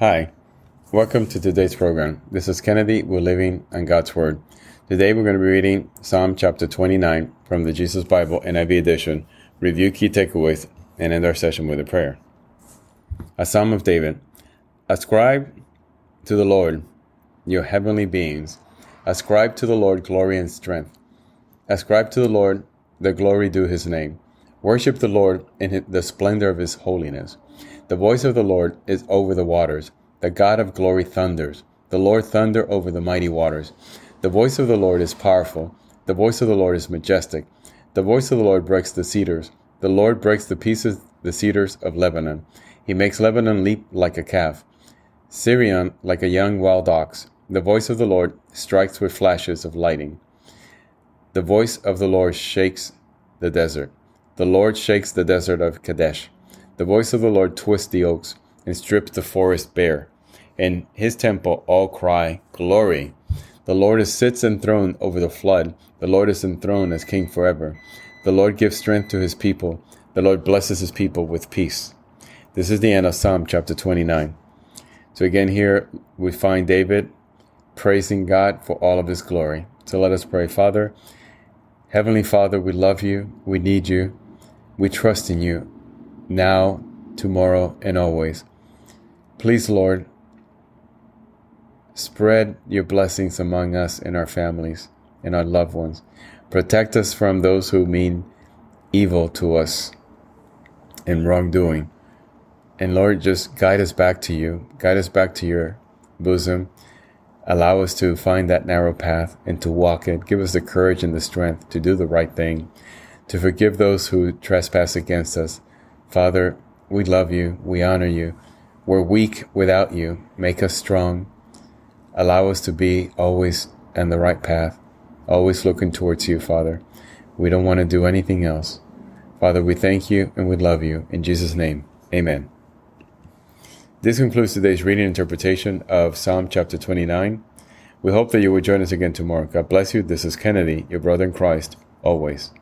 Hi, welcome to today's program. This is Kennedy. We're living on God's Word. Today we're going to be reading Psalm chapter 29 from the Jesus Bible NIV edition, review key takeaways, and end our session with a prayer. A Psalm of David. Ascribe to the Lord your heavenly beings. Ascribe to the Lord glory and strength. Ascribe to the Lord the glory due his name. Worship the Lord in the splendor of his holiness. The voice of the Lord is over the waters. The God of glory thunders. The Lord thunder over the mighty waters. The voice of the Lord is powerful. The voice of the Lord is majestic. The voice of the Lord breaks the cedars. The Lord breaks the pieces the cedars of Lebanon. He makes Lebanon leap like a calf, Sirion like a young wild ox. The voice of the Lord strikes with flashes of lightning. The voice of the Lord shakes the desert. The Lord shakes the desert of Kadesh. The voice of the Lord twists the oaks and strips the forest bare. In his temple all cry, Glory! The Lord is sits enthroned over the flood. The Lord is enthroned as king forever. The Lord gives strength to his people. The Lord blesses his people with peace. This is the end of Psalm chapter 29. So again, here we find David praising God for all of his glory. So let us pray. Father, Heavenly Father, we love you. We need you. We trust in you now, tomorrow, and always. Please, Lord, spread your blessings among us and our families and our loved ones. Protect us from those who mean evil to us and wrongdoing. And Lord, just guide us back to you, guide us back to your bosom. Allow us to find that narrow path and to walk it. Give us the courage and the strength to do the right thing, to forgive those who trespass against us, Father, we love you. We honor you. We're weak without you. Make us strong. Allow us to be always on the right path, always looking towards you, Father. We don't want to do anything else. Father, we thank you and we love you. In Jesus' name, amen. This concludes today's reading interpretation of Psalm chapter 29. We hope that you will join us again tomorrow. God bless you. This is Kennedy, your brother in Christ, always.